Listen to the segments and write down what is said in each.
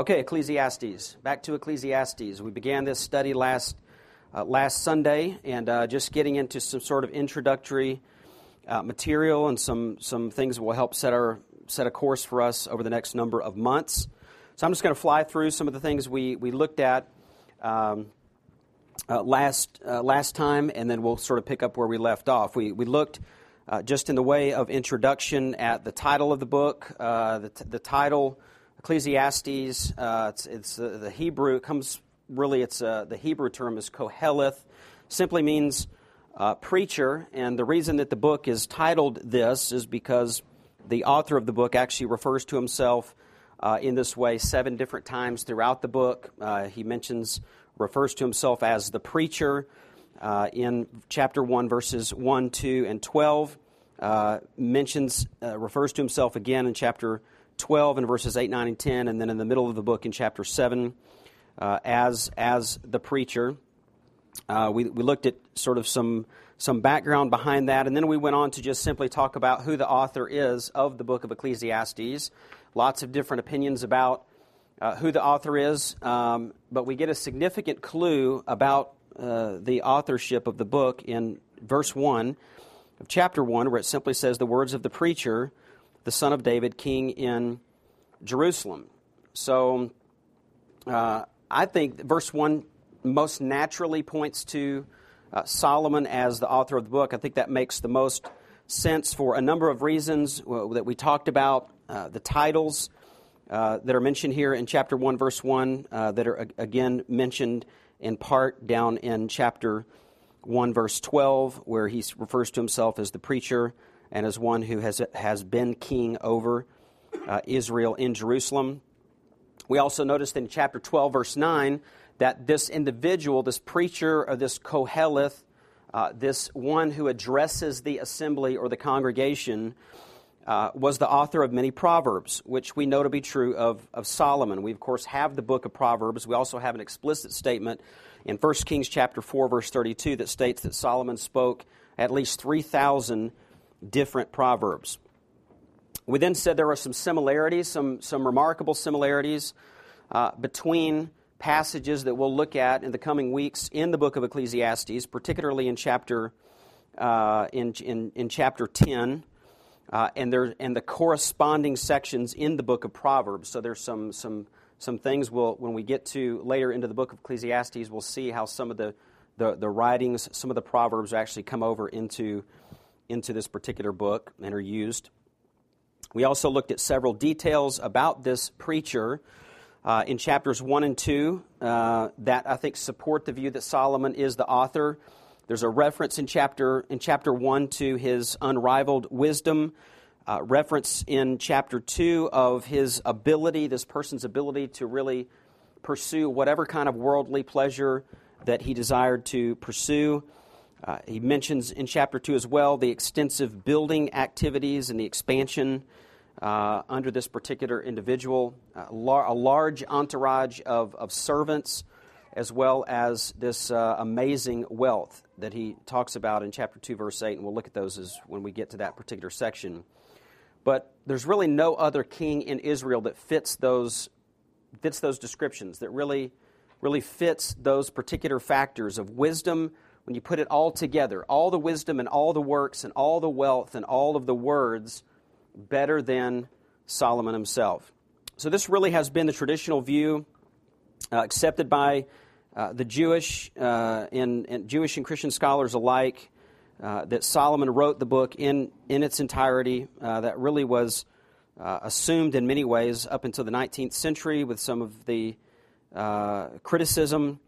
Okay, Ecclesiastes. Back to Ecclesiastes. We began this study last uh, last Sunday, and uh, just getting into some sort of introductory uh, material and some some things that will help set our set a course for us over the next number of months. So I'm just going to fly through some of the things we we looked at. Um, uh, last uh, last time, and then we'll sort of pick up where we left off. We we looked uh, just in the way of introduction at the title of the book. the, t- the title Ecclesiastes, uh, it's, it's uh, the Hebrew, it comes really, it's uh, the Hebrew term is Koheleth, simply means uh, preacher. And the reason that the book is titled this is because the author of the book actually refers to himself uh, in this way seven different times throughout the book. He mentions, refers to himself as the preacher in chapter 1, verses 1, 2, and 12. mentions, refers to himself again in chapter 12 and verses 8, 9, and 10, and then in the middle of the book in chapter 7 uh, as, as the preacher. Uh, we, we looked at sort of some, some background behind that, and then we went on to just simply talk about who the author is of the book of Ecclesiastes. Lots of different opinions about uh, who the author is, um, but we get a significant clue about uh, the authorship of the book in verse 1 of chapter 1, where it simply says, The words of the preacher the son of David, king in Jerusalem. So uh, I think verse 1 most naturally points to uh, Solomon as the author of the book. I think that makes the most sense for a number of reasons uh, that we talked about. Uh, the titles uh, that are mentioned here in chapter 1, verse 1, uh, that are again mentioned in part down in chapter 1, verse 12, where he refers to himself as the preacher and as one who has, has been king over uh, Israel in Jerusalem. We also noticed in chapter 12, verse 9, that this individual, this preacher, or this Koheleth, uh, this one who addresses the assembly or the congregation, uh, was the author of many proverbs, which we know to be true of, of Solomon. We, of course, have the book of Proverbs. We also have an explicit statement in 1 Kings chapter 4, verse 32, that states that Solomon spoke at least 3,000 different proverbs. We then said there are some similarities, some, some remarkable similarities uh, between passages that we'll look at in the coming weeks in the book of Ecclesiastes, particularly in chapter, uh, in, in, in, chapter 10. Uh, and, there, and the corresponding sections in the book of Proverbs. So there's some, some, some things we'll, when we get to later into the book of Ecclesiastes, we'll see how some of the, the, the writings, some of the Proverbs actually come over into into this particular book and are used. We also looked at several details about this preacher uh, in chapters 1 and 2 uh, that I think support the view that Solomon is the author. There's a reference in chapter, in chapter 1 to his unrivaled wisdom, uh, reference in chapter 2 of his ability, this person's ability to really pursue whatever kind of worldly pleasure that he desired to pursue. Uh, he mentions in chapter 2 as well the extensive building activities and the expansion uh, under this particular individual, uh, lar- a large entourage of, of servants, as well as this uh, amazing wealth that he talks about in chapter 2, verse 8. And we'll look at those as, when we get to that particular section. But there's really no other king in Israel that fits those, fits those descriptions, that really, really fits those particular factors of wisdom when you put it all together, all the wisdom and all the works and all the wealth and all of the words, better than Solomon himself. So, this really has been the traditional view uh, accepted by uh, the Jewish uh, and, and, Jewish and Christian scholars alike uh, that Solomon wrote the book in, in its entirety. Uh, that really was uh, assumed in many ways up until the 19th century with some of the criticism,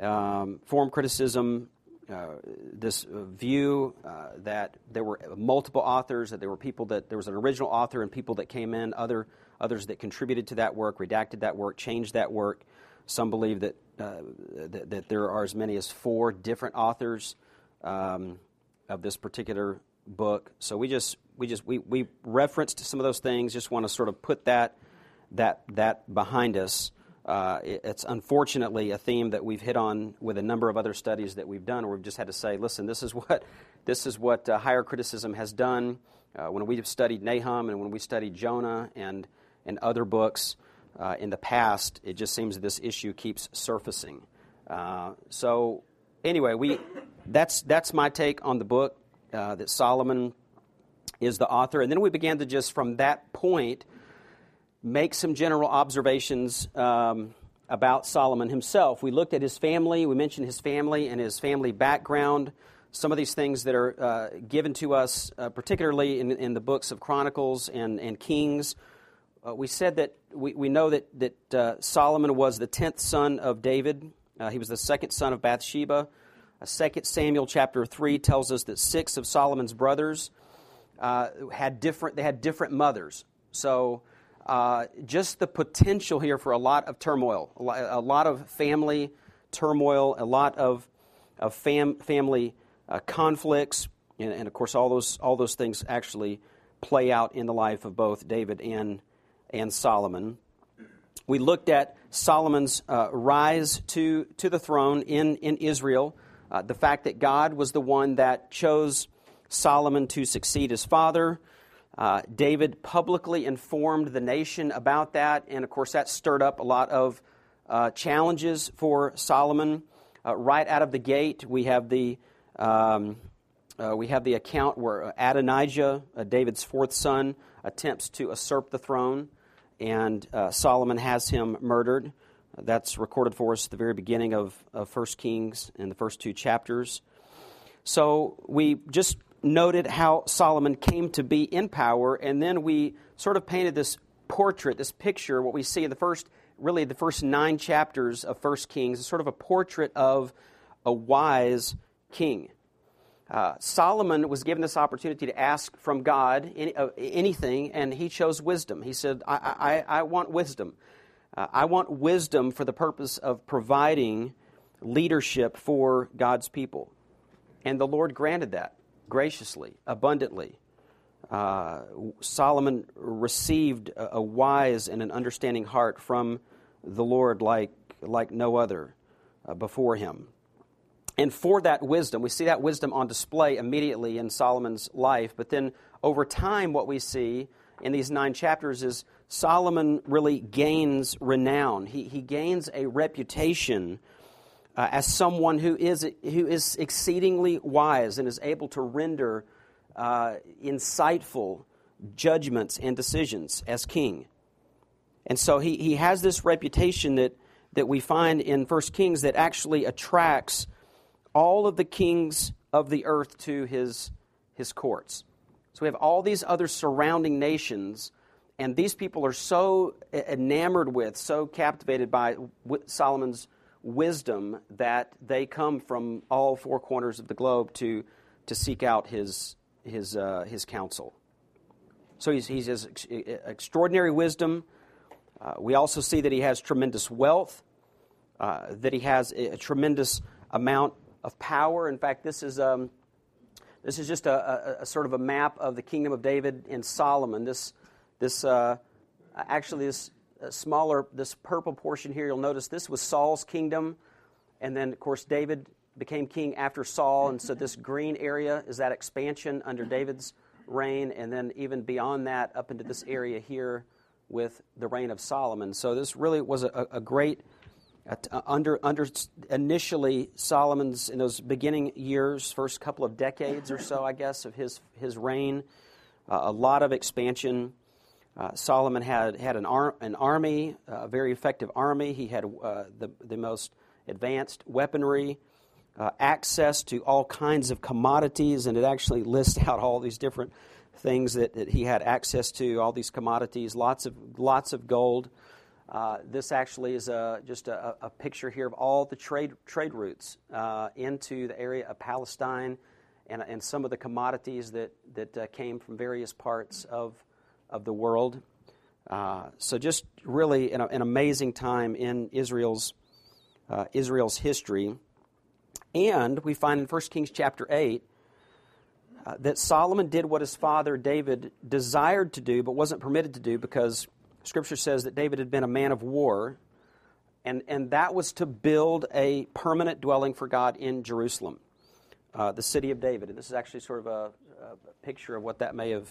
um, form criticism uh, this view uh, that there were multiple authors, that there were people that there was an original author and people that came in, other others that contributed to that work, redacted that work, changed that work. Some believe that uh, that, that, there are as many as four different authors um, of this particular book. So we just we just we, we referenced some of those things. Just want to sort of put that that that behind us. Uh, it's unfortunately a theme that we've hit on with a number of other studies that we've done, where we've just had to say, listen, this is what this is what uh, higher criticism has done. Uh, when we've studied Nahum and when we studied Jonah and and other books, uh, in the past, it just seems that this issue keeps surfacing. Uh, so, anyway, we that's that's my take on the book uh, that Solomon is the author, and then we began to just from that point make some general observations um, about Solomon himself. We looked at his family. We mentioned his family and his family background. Some of these things that are uh, given to us, uh, particularly in, in, the books of Chronicles and, and Kings. Uh, we said that we, we know that, that uh, Solomon was the tenth son of David. Uh, he was the second son of Bathsheba. Uh, Second Samuel chapter three tells us that six of Solomon's brothers had different. They had different mothers. So uh, just the potential here for a lot of turmoil, a lot, of family turmoil, a lot of, of fam, family uh, conflicts, and, and, of course, all those, all those things actually play out in the life of both David and, and Solomon. We looked at Solomon's uh, rise to, to the throne in, in Israel, uh, the fact that God was the one that chose Solomon to succeed his father. Uh, David publicly informed the nation about that, and of course, that stirred up a lot of uh, challenges for Solomon. Uh, right out of the gate, we have the um, uh, we have the account where Adonijah, uh, David's fourth son, attempts to usurp the throne, and uh, Solomon has him murdered. That's recorded for us at the very beginning of, of 1 Kings in the first two chapters. So we just noted how Solomon came to be in power, and then we sort of painted this portrait, this picture, what we see in the first, really the first nine chapters of First Kings, is sort of a portrait of a wise king. Uh, Solomon was given this opportunity to ask from God any, uh, anything, and he chose wisdom. He said, I, I, I want wisdom. Uh, I want wisdom for the purpose of providing leadership for God's people. And the Lord granted that graciously, abundantly. Uh, Solomon received a, a, wise and an understanding heart from the Lord like, like no other uh, before him. And for that wisdom, we see that wisdom on display immediately in Solomon's life, but then over time, what we see in these nine chapters is Solomon really gains renown. He, he gains a reputation uh, as someone who is, who is exceedingly wise and is able to render uh, insightful judgments and decisions as king. And so he, he has this reputation that, that we find in 1 Kings that actually attracts all of the kings of the earth to his, his courts. So we have all these other surrounding nations, and these people are so enamored with, so captivated by Solomon's wisdom that they come from all four corners of the globe to, to seek out his, his, uh, his counsel. So he's, he has extraordinary wisdom. Uh, we also see that he has tremendous wealth, uh, that he has a, a, tremendous amount of power. In fact, this is, um, this is just a, a, a, sort of a map of the kingdom of David and Solomon. This, this uh, actually, this smaller, this purple portion here, you'll notice this was Saul's kingdom. And then, of course, David became king after Saul. And so this green area is that expansion under David's reign. And then, even beyond that, up into this area here with the reign of Solomon. So, this really was a, a great. Uh, under, under initially Solomon's in those beginning years, first couple of decades or so, I guess, of his his reign, uh, a lot of expansion uh, Solomon had, had an, ar- an army, a very effective army. He had uh, the, the most advanced weaponry, uh, access to all kinds of commodities, and it actually lists out all these different things that, that he had access to, all these commodities, lots of, lots of gold. Uh, this actually is a, just a, a, picture here of all the trade, trade routes uh, into the area of Palestine and, and some of the commodities that, that uh, came from various parts of of the world. Uh, so just really an, an, amazing time in Israel's uh, Israel's history. And we find in 1 Kings chapter 8 uh, that Solomon did what his father David desired to do but wasn't permitted to do because Scripture says that David had been a man of war, and, and that was to build a permanent dwelling for God in Jerusalem, uh, the city of David. And this is actually sort of a, a picture of what that may have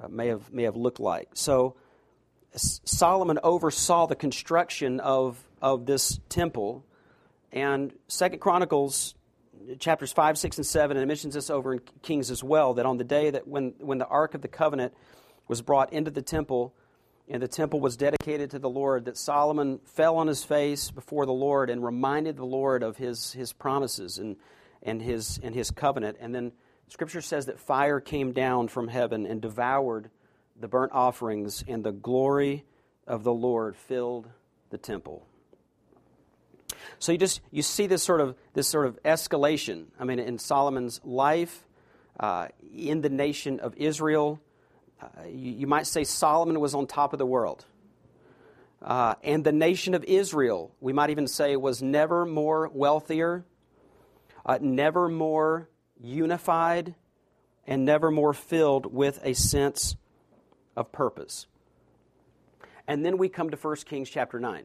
uh, may have may have looked like. So Solomon oversaw the construction of, of this temple. And Second Chronicles chapters 5, 6, and 7, and it mentions this over in Kings as well, that on the day that when, when the Ark of the Covenant was brought into the temple, and the temple was dedicated to the Lord, that Solomon fell on his face before the Lord and reminded the Lord of his, his promises and, and, his, and his covenant. And then Scripture says that fire came down from heaven and devoured the burnt offerings, and the glory of the Lord filled the temple. So you just you see this sort of this sort of escalation. I mean, in Solomon's life, uh, in the nation of Israel, uh, you, you, might say Solomon was on top of the world. Uh, and the nation of Israel, we might even say, was never more wealthier, uh, never more unified, and never more filled with a sense of purpose. And then we come to 1 Kings chapter 9.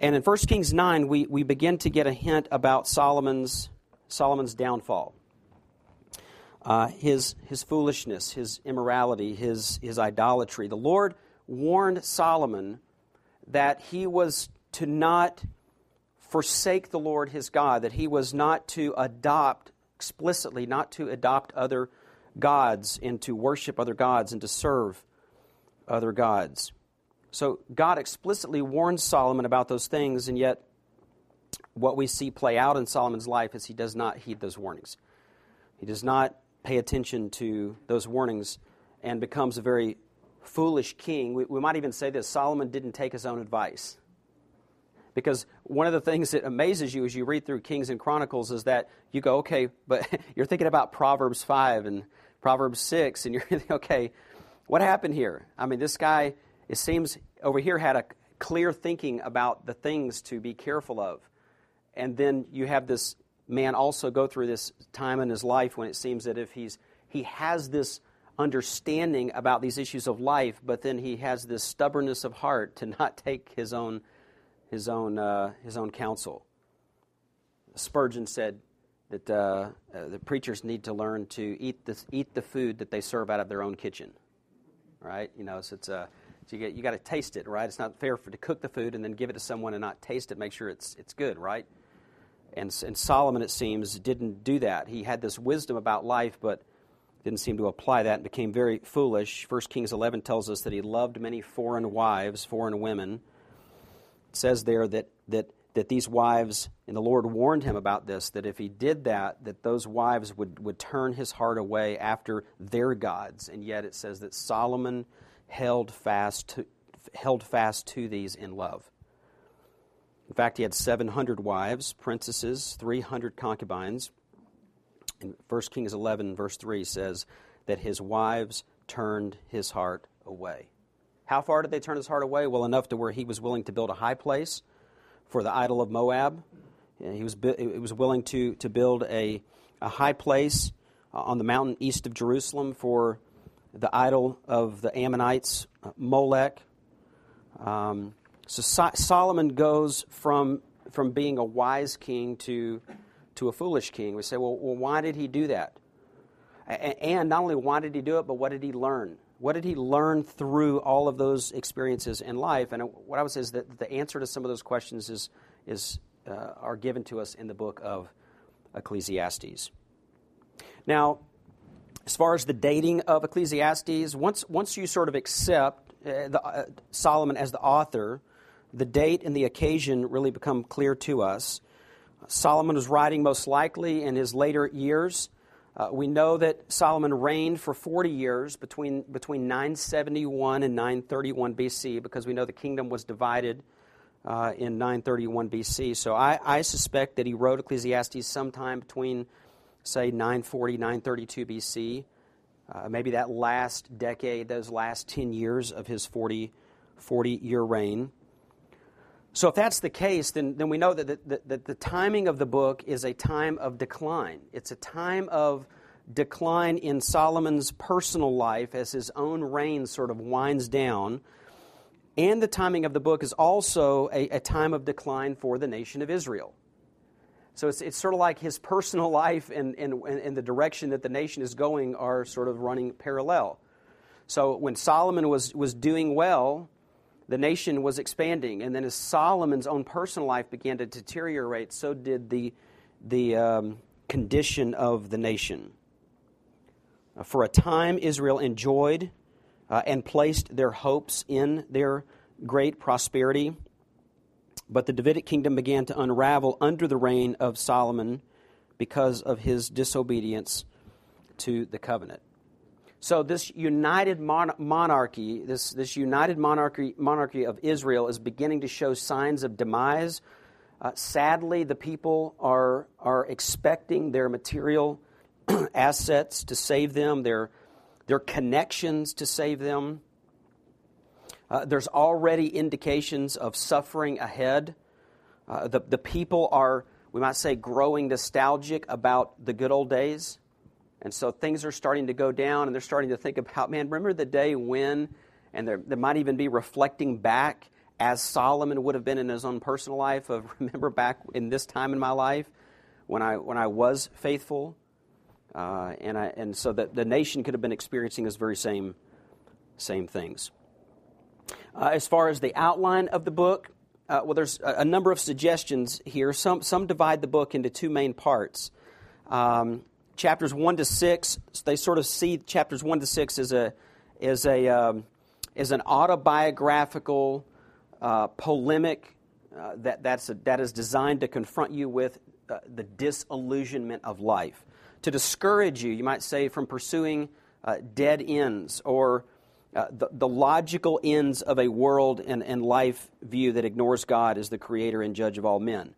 And in 1 Kings 9, we, we begin to get a hint about Solomon's, Solomon's downfall. Uh, his, his foolishness, his immorality, his, his idolatry. The Lord warned Solomon that he was to not forsake the Lord his God, that he was not to adopt explicitly, not to adopt other gods and to worship other gods and to serve other gods. So God explicitly warns Solomon about those things, and yet what we see play out in Solomon's life is he does not heed those warnings. He does not pay attention to those warnings and becomes a very foolish king. We, we might even say this Solomon didn't take his own advice. Because one of the things that amazes you as you read through Kings and Chronicles is that you go, okay, but you're thinking about Proverbs 5 and Proverbs 6, and you're thinking, okay, what happened here? I mean, this guy it seems over here had a clear thinking about the things to be careful of. And then you have this man also go through this time in his life when it seems that if he's he has this understanding about these issues of life, but then he has this stubbornness of heart to not take his own his own uh, his own counsel. Spurgeon said that uh, uh, the preachers need to learn to eat the eat the food that they serve out of their own kitchen. Right? You know, so it's a so you, get, you got to taste it, right? It's not fair for to cook the food and then give it to someone and not taste it, make sure it's, it's good, right? And, and Solomon, it seems, didn't do that. He had this wisdom about life, but didn't seem to apply that and became very foolish. 1 Kings 11 tells us that he loved many foreign wives, foreign women. Says there that, that, that these wives, and the Lord warned him about this, that if he did that, that those wives would, would turn his heart away after their gods. And yet it says that Solomon held fast to, held fast to these in love. In fact, he had 700 wives, princesses, 300 concubines. And 1 Kings 11, verse 3 says that his wives turned his heart away. How far did they turn his heart away? Well, enough to where he was willing to build a high place for the idol of Moab. He was, he was willing to, to build a, a high place on the mountain east of Jerusalem for the idol of the Ammonites, uh, Molech. Um, so, so Solomon goes from, from being a wise king to, to a foolish king. We say, well, well, why did he do that? And not only why did he do it, but what did he learn? What did he learn through all of those experiences in life? And what I would say is that the answer to some of those questions is, is, uh, are given to us in the book of Ecclesiastes. Now, as far as the dating of Ecclesiastes, once, once you sort of accept uh, the, uh, Solomon as the author, the date and the occasion really become clear to us. Solomon was writing most likely in his later years. Uh, we know that Solomon reigned for 40 years between, between 971 and 931 BC because we know the kingdom was divided uh, in 931 BC. So I, I suspect that he wrote Ecclesiastes sometime between say 940, 932 BC, uh, maybe that last decade, those last 10 years of his 40, 40 year reign. So, if that's the case, then, then we know that the, that, that the timing of the book is a time of decline. It's a time of decline in Solomon's personal life as his own reign sort of winds down. And the timing of the book is also a, a time of decline for the nation of Israel. So it's, it's sort of like his personal life and, and, and the direction that the nation is going are sort of running parallel. So when Solomon was, was doing well, the nation was expanding. And then as Solomon's own personal life began to deteriorate, so did the, the um, condition of the nation. Uh, for a time, Israel enjoyed uh, and placed their hopes in their great prosperity. But the Davidic kingdom began to unravel under the reign of Solomon because of his disobedience to the covenant. So this united mon- monarchy, this, this united monarchy, monarchy of Israel is beginning to show signs of demise. Uh, sadly, the people are, are expecting their material assets to save them, their, their connections to save them. Uh, there's already indications of suffering ahead. Uh, the, the people are, we might say, growing nostalgic about the good old days. And so things are starting to go down, and they're starting to think about, man, remember the day when, and they might even be reflecting back as Solomon would have been in his own personal life of remember back in this time in my life when I, when I was faithful. Uh, and, I, and so that the nation could have been experiencing those very same, same things. Uh, as far as the outline of the book, uh, well, there's a, a, number of suggestions here. Some, some divide the book into two main parts. Um, chapters 1 to 6, they sort of see chapters 1 to 6 as, a, as, a, um, as an autobiographical, uh, polemic uh, that, that's a, that is designed to confront you with uh, the disillusionment of life. To discourage you, you might say, from pursuing uh, dead ends or uh, the, the logical ends of a world and, and life view that ignores God as the creator and judge of all men.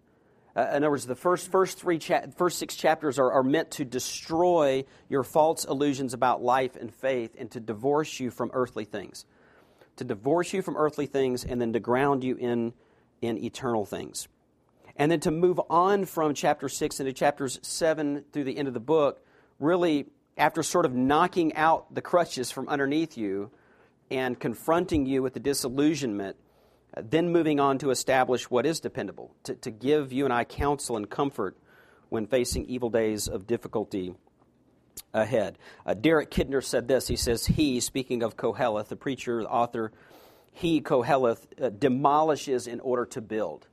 Uh, in other words, the first, first, three cha- first six chapters are, are meant to destroy your false illusions about life and faith and to divorce you from earthly things. To divorce you from earthly things and then to ground you in, in eternal things. And then to move on from chapter 6 into chapters 7 through the end of the book, really, after sort of knocking out the crutches from underneath you and confronting you with the disillusionment then moving on to establish what is dependable, to, to give you and I counsel and comfort when facing evil days of difficulty ahead. Uh, Derek Kidner said this. He says, He, speaking of Koheleth, the preacher, the author, he, Koheleth, uh, demolishes in order to build.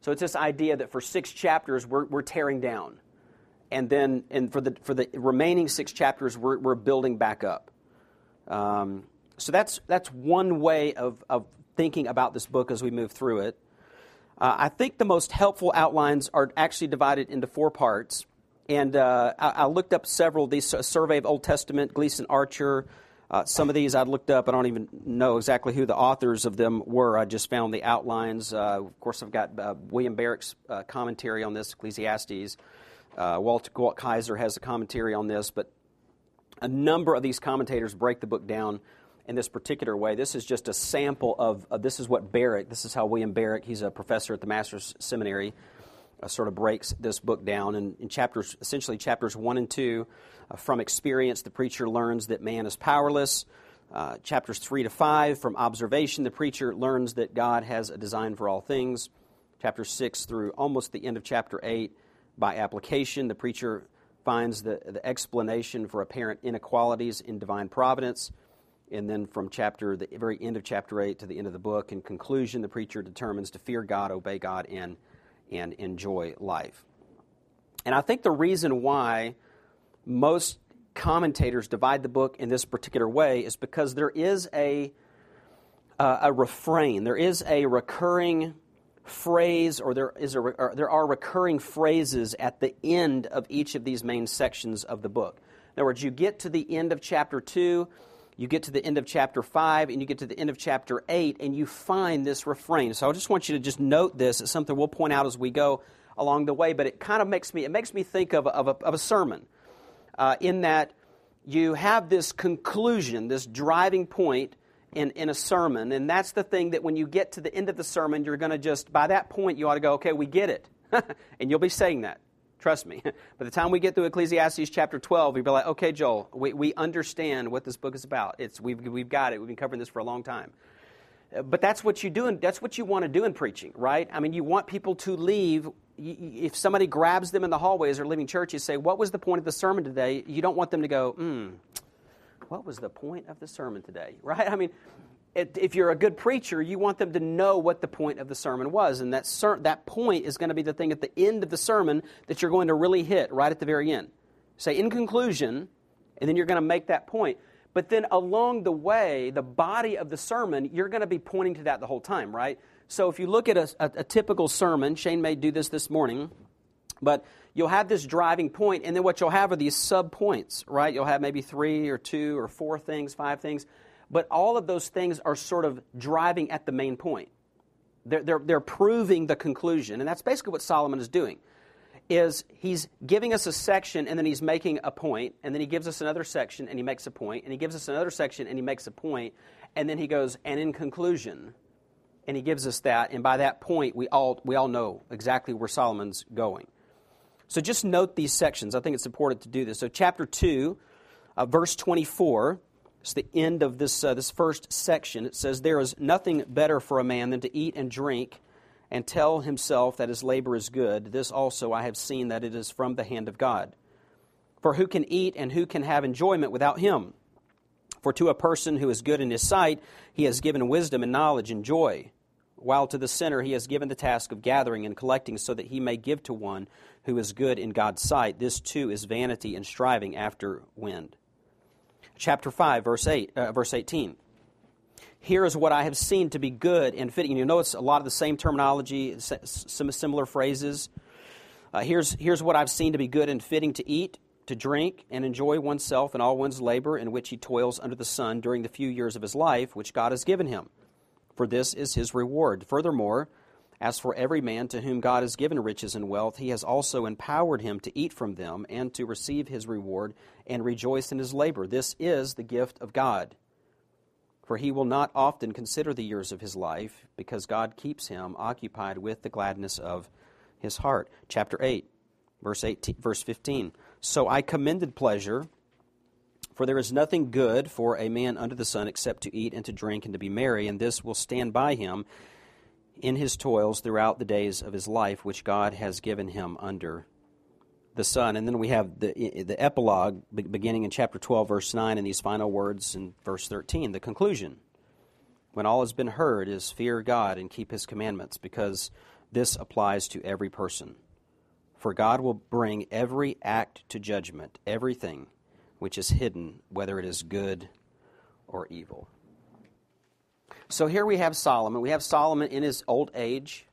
So it's this idea that for six chapters we're, we're tearing down. And then and for, the, for the remaining six chapters, we're, we're building back up. Um, so that's, that's one way of, of thinking about this book as we move through it. Uh, I think the most helpful outlines are actually divided into four parts. And uh, I, I, looked up several of these uh, Survey of Old Testament, Gleason Archer. Uh, some of these I looked up. I don't even know exactly who the authors of them were. I just found the outlines. Uh, of course, I've got uh, William Barrick's commentary on this, Ecclesiastes. Walt, Walt Kaiser has a commentary on this. But a number of these commentators break the book down in this particular way. This is just a sample of, uh, this is what Barrick, this is how William Barrick, he's a professor at the Master's Seminary, uh, sort of breaks this book down. And in chapters, essentially chapters one and two, uh, from experience, the preacher learns that man is powerless. Uh, chapters three to five, from observation, the preacher learns that God has a design for all things. Chapter six through almost the end of chapter eight, by application, the preacher finds the, the explanation for apparent inequalities in divine providence. And then from chapter the very end of chapter eight to the end of the book, in conclusion, the preacher determines to fear God, obey God, and and enjoy life. And I think the reason why most commentators divide the book in this particular way is because there is a uh, a refrain, there is a recurring phrase, or there is a or there are recurring phrases at the end of each of these main sections of the book. In other words, you get to the end of chapter two you get to the end of chapter 5 and you get to the end of chapter 8 and you find this refrain. So I just want you to just note this. It's something we'll point out as we go along the way, but it kind of makes me, it makes me think of, of, a, of a sermon uh, in that you have this conclusion, this driving point in, in a sermon, and that's the thing that when you get to the end of the sermon, you're going to just, by that point, you ought to go, okay, we get it. and you'll be saying that. Trust me. By the time we get through Ecclesiastes chapter 12, we'll be like, okay, Joel, we, we understand what this book is about. It's, we've, we've got it. We've been covering this for a long time. Uh, but that's what you do, and that's what you want to do in preaching, right? I mean, you want people to leave. If somebody grabs them in the hallways or leaving church, you say, "What was the point of the sermon today?" You don't want them to go, "Hmm, what was the point of the sermon today? Right? I mean, if you're a good preacher, you want them to know what the point of the sermon was. And that, ser- that point is going to be the thing at the end of the sermon that you're going to really hit right at the very end. Say, in conclusion, and then you're going to make that point. But then along the way, the body of the sermon, you're going to be pointing to that the whole time, right? So if you look at a, a, a typical sermon, Shane may do this this morning, but you'll have this driving point, and then what you'll have are these sub points, right? You'll have maybe three or two or four things, five things, but all of those things are sort of driving at the main point. They're, they're, they're proving the conclusion, and that's basically what Solomon is doing is he's giving us a section and then he's making a point, and then he gives us another section and he makes a point, and he gives us another section and he makes a point, and then he goes, and in conclusion, and he gives us that, and by that point, we all, we all know exactly where Solomon's going. So just note these sections. I think it's important to do this. So, chapter 2, uh, verse 24, it's the end of this, uh, this first section. It says, There is nothing better for a man than to eat and drink and tell himself that his labor is good. This also I have seen that it is from the hand of God. For who can eat and who can have enjoyment without him? For to a person who is good in his sight, he has given wisdom and knowledge and joy, while to the sinner he has given the task of gathering and collecting, so that he may give to one who is good in God's sight. This too is vanity and striving after wind. Chapter 5, verse, 8, uh, verse 18. Here is what I have seen to be good and fitting. You notice a lot of the same terminology, some similar phrases. Uh, here's, here's what I've seen to be good and fitting to eat, to drink, and enjoy oneself and all one's labor in which he toils under the sun during the few years of his life which God has given him. For this is his reward. Furthermore, as for every man to whom God has given riches and wealth, he has also empowered him to eat from them and to receive his reward and rejoice in his labor. This is the gift of God. For he will not often consider the years of his life, because God keeps him occupied with the gladness of his heart. Chapter 8, verse, 18, verse 15. So I commended pleasure, for there is nothing good for a man under the sun except to eat and to drink and to be merry, and this will stand by him in his toils throughout the days of his life, which God has given him under the sun. And then we have the, the epilogue beginning in chapter 12, verse 9, and these final words in verse 13, the conclusion. When all has been heard is fear God and keep his commandments, because this applies to every person. For God will bring every act to judgment, everything which is hidden, whether it is good or evil. So here we have Solomon. We have Solomon in his old age.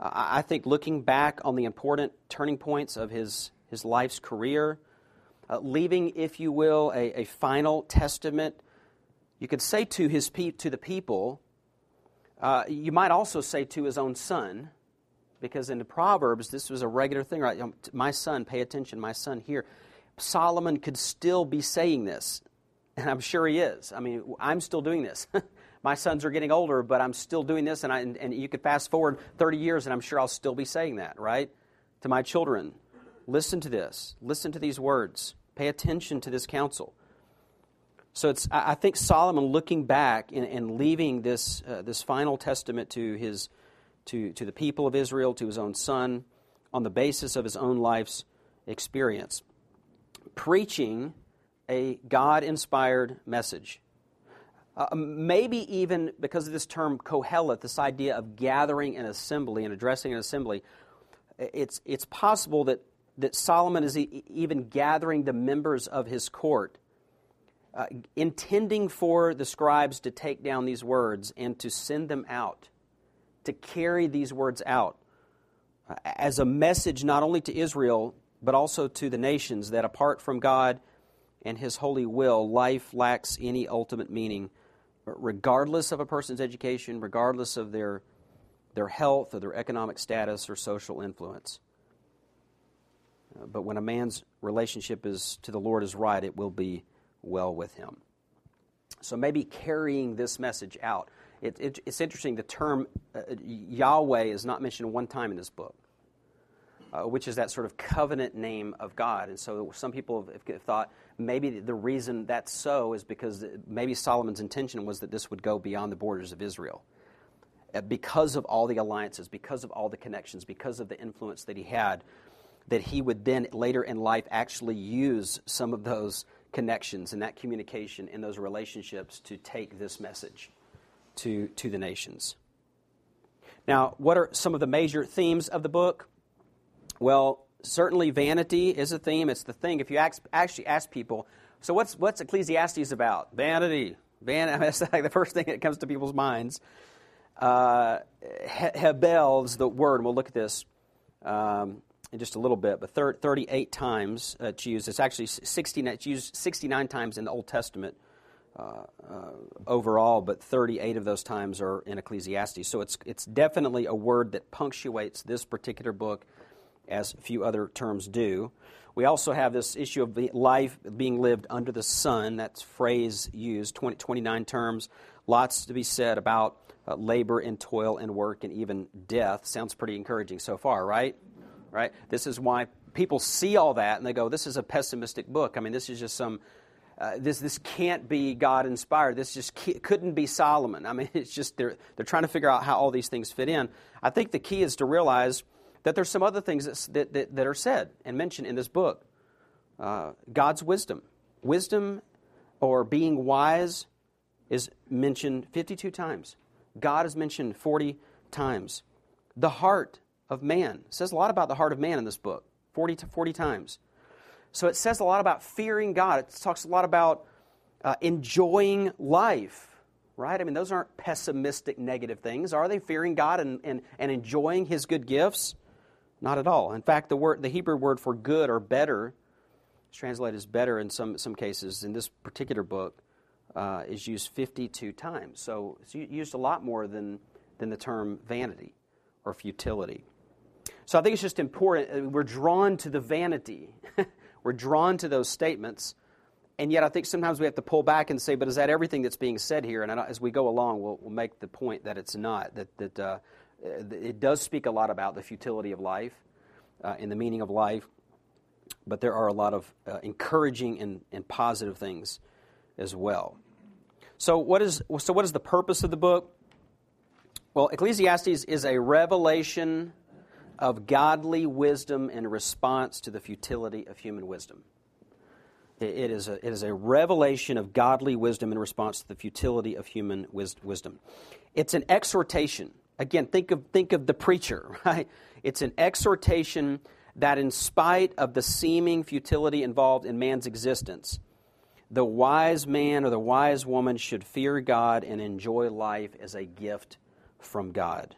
I think looking back on the important turning points of his, his life's career, uh, leaving, if you will, a, a, final testament, you could say to, his pe- to the people, uh, you might also say to his own son, because in the Proverbs, this was a regular thing, right? My son, pay attention, my son, here. Solomon could still be saying this, and I'm sure he is. I mean, I'm still doing this. my sons are getting older, but I'm still doing this, and, I, and, and you could fast forward 30 years, and I'm sure I'll still be saying that, right? To my children, listen to this. Listen to these words. Pay attention to this counsel. So it's, I think Solomon looking back and, and leaving this, uh, this final testament to, his, to, to the people of Israel, to his own son, on the basis of his own life's experience, preaching a God inspired message. Uh, maybe even because of this term kohelet, this idea of gathering an assembly and addressing an assembly, it's, it's possible that, that Solomon is e- even gathering the members of his court, uh, intending for the scribes to take down these words and to send them out, to carry these words out uh, as a message not only to Israel, but also to the nations that apart from God and his holy will, life lacks any ultimate meaning regardless of a person's education, regardless of their, their health or their economic status or social influence. Uh, but when a man's relationship is to the Lord is right, it will be well with him. So maybe carrying this message out. It, it, it's interesting, the term uh, Yahweh is not mentioned one time in this book uh, which is that sort of covenant name of God. And so some people have, have thought maybe the reason that's so is because maybe Solomon's intention was that this would go beyond the borders of Israel. Uh, because of all the alliances, because of all the connections, because of the influence that he had, that he would then later in life actually use some of those connections and that communication and those relationships to take this message to, to the nations. Now, what are some of the major themes of the book? Well, certainly vanity is a theme. It's the thing. If you actually ask people, so what's, what's Ecclesiastes about? Vanity. Van, that's like the first thing that comes to people's minds. Uh, Hebel is the word, and we'll look at this um, in just a little bit, but 38 times uh, it's used. It's actually 69, it's used 69 times in the Old Testament uh, uh, overall, but 38 of those times are in Ecclesiastes. So it's, it's definitely a word that punctuates this particular book as few other terms do. We also have this issue of life being lived under the sun. That's phrase used, 20, 29 terms. Lots to be said about uh, labor and toil and work and even death. Sounds pretty encouraging so far, right? Right? This is why people see all that and they go, this is a pessimistic book. I mean, this is just some uh, this this can't be God inspired. This just couldn't be Solomon. I mean, it's just they're they're trying to figure out how all these things fit in. I think the key is to realize that there's some other things that that, that are said and mentioned in this book. Uh, God's wisdom, wisdom, or being wise, is mentioned 52 times. God is mentioned 40 times. The heart of man says a lot about the heart of man in this book, 40 to 40 times. So it says a lot about fearing God. It talks a lot about uh, enjoying life, right? I mean, those aren't pessimistic, negative things, are they? Fearing God and, and, and enjoying His good gifts? Not at all. In fact, the, word, the Hebrew word for good or better, is translated as better in some, some cases, in this particular book, uh, is used 52 times. So it's used a lot more than, than the term vanity or futility. So I think it's just important. Uh, we're drawn to the vanity We're drawn to those statements. And yet, I think sometimes we have to pull back and say, but is that everything that's being said here? And as we go along, we'll, we'll make the point that it's not, that, that uh, it does speak a lot about the futility of life uh, and the meaning of life, but there are a lot of uh, encouraging and, and positive things as well. So what, is, so, what is the purpose of the book? Well, Ecclesiastes is a revelation of godly wisdom in response to the futility of human wisdom. It is, a, it is a revelation of godly wisdom in response to the futility of human wisdom. It's an exhortation. Again, think of, think of the preacher, right? It's an exhortation that, in spite of the seeming futility involved in man's existence, the wise man or the wise woman should fear God and enjoy life as a gift from God.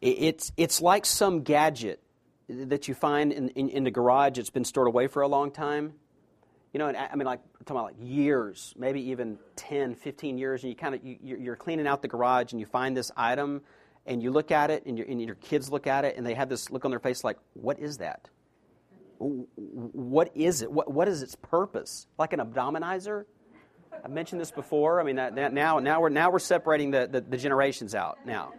It's, it's like some gadget that you find in, in, in the garage that's been stored away for a long time. You know, I mean, like, talking about like years, maybe even 10, 15 years, and you kind of, you, you're cleaning out the garage and you find this item and you look at it and your, and your kids look at it and they have this look on their face like, what is that? What is it? What, what is its purpose? Like an abdominizer? I've mentioned this before. I mean, that, that now, now, we're, now we're separating the, the, the generations out now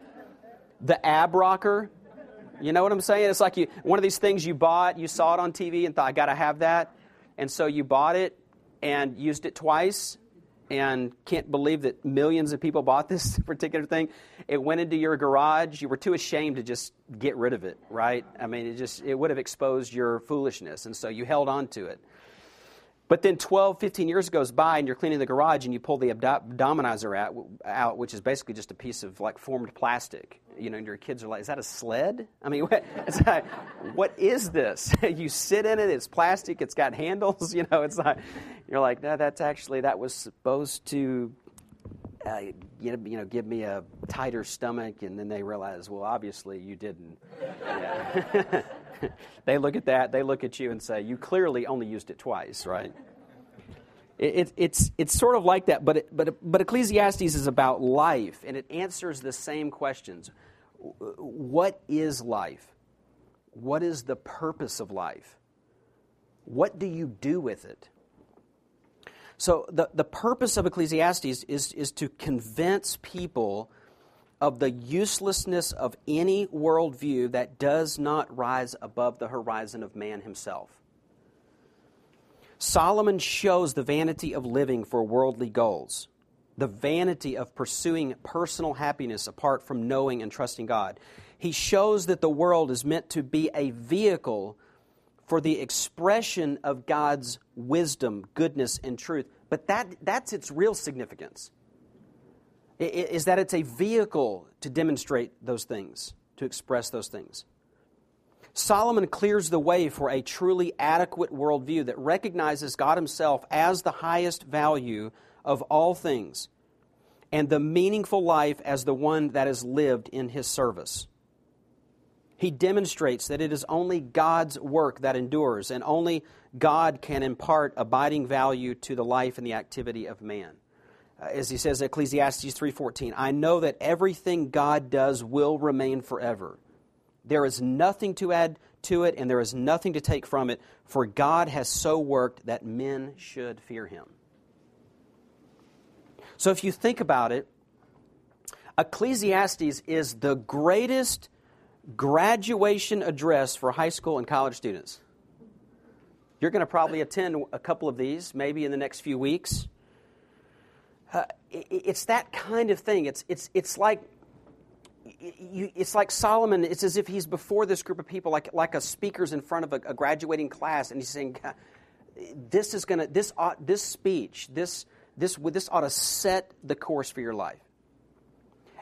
the ab rocker. You know what I'm saying? It's like you, one of these things you bought, you saw it on TV and thought, I got to have that. And so you bought it and used it twice and can't believe that millions of people bought this particular thing. It went into your garage. You were too ashamed to just get rid of it, right? I mean, it just, it would have exposed your foolishness. And so you held on to it. But then 12, 15 years goes by and you're cleaning the garage and you pull the abdominizer out, out, which is basically just a piece of like formed plastic. You know, and your kids are like, is that a sled? I mean, what, like, what is this? you sit in it, it's plastic, it's got handles, you know, it's like, you're like, no, that's actually, that was supposed to uh, you know, give me a tighter stomach, and then they realize, well, obviously you didn't. Yeah. they look at that, they look at you and say, you clearly only used it twice, right? It, it, it's, it's sort of like that, but, it, but, but Ecclesiastes is about life, and it answers the same questions. What is life? What is the purpose of life? What do you do with it? So, the, the purpose of Ecclesiastes is, is to convince people of the uselessness of any worldview that does not rise above the horizon of man himself. Solomon shows the vanity of living for worldly goals, the vanity of pursuing personal happiness apart from knowing and trusting God. He shows that the world is meant to be a vehicle for the expression of God's wisdom, goodness, and truth. But that, that's its real significance, is that it's a vehicle to demonstrate those things, to express those things. Solomon clears the way for a truly adequate worldview that recognizes God Himself as the highest value of all things and the meaningful life as the one that is lived in His service. He demonstrates that it is only God's work that endures, and only God can impart abiding value to the life and the activity of man. Uh, as he says in Ecclesiastes 3:14, I know that everything God does will remain forever. There is nothing to add to it and there is nothing to take from it, for God has so worked that men should fear him. So if you think about it, Ecclesiastes is the greatest graduation address for high school and college students. You're going to probably attend a couple of these, maybe in the next few weeks. Uh, it's that kind of thing. It's, it's, it's like you, it's like Solomon. It's as if he's before this group of people, like like a speaker's in front of a, a graduating class, and he's saying, "This is gonna this ought, this speech this this this ought to set the course for your life."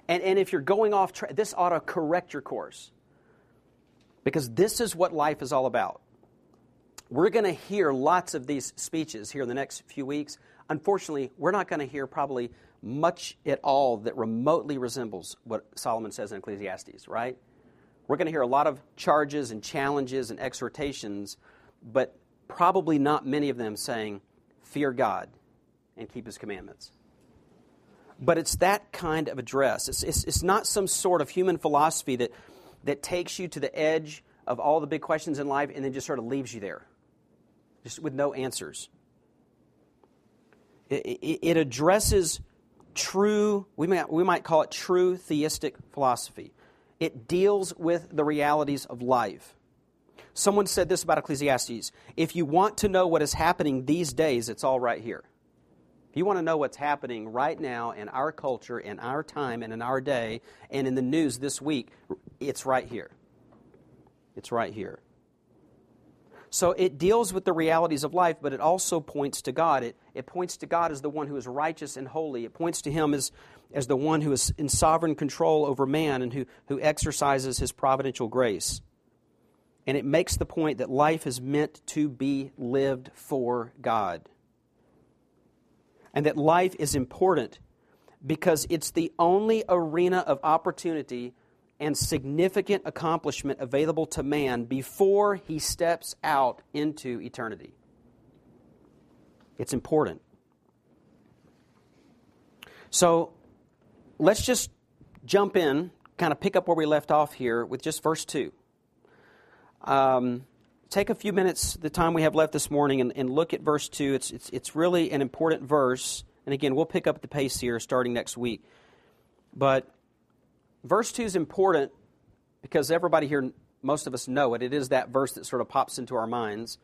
And, and if you're going off track, this ought to correct your course. Because this is what life is all about. We're going to hear lots of these speeches here in the next few weeks. Unfortunately, we're not going to hear probably much at all that remotely resembles what Solomon says in Ecclesiastes, right? We're going to hear a lot of charges and challenges and exhortations, but probably not many of them saying, Fear God and keep His commandments. But it's that kind of address. It's, it's, it's not some sort of human philosophy that, that takes you to the edge of all the big questions in life and then just sort of leaves you there, just with no answers. It, addresses true, we might, we might call it true theistic philosophy. It deals with the realities of life. Someone said this about Ecclesiastes if you want to know what is happening these days, it's all right here. If you want to know what's happening right now in our culture, in our time, and in our day, and in the news this week, it's right here. It's right here. So it deals with the realities of life, but it also points to God. It, it points to God as the one who is righteous and holy. It points to Him as, as the one who is in sovereign control over man and who, who exercises His providential grace. And it makes the point that life is meant to be lived for God and that life is important because it's the only arena of opportunity and significant accomplishment available to man before he steps out into eternity. It's important. So let's just jump in, kind of pick up where we left off here with just verse 2. Um, take a few minutes, the time we have left this morning, and, and look at verse 2. It's, it's, it's really an important verse. And again, we'll pick up the pace here starting next week. But verse 2 is important because everybody here, most of us know it. It is that verse that sort of pops into our minds.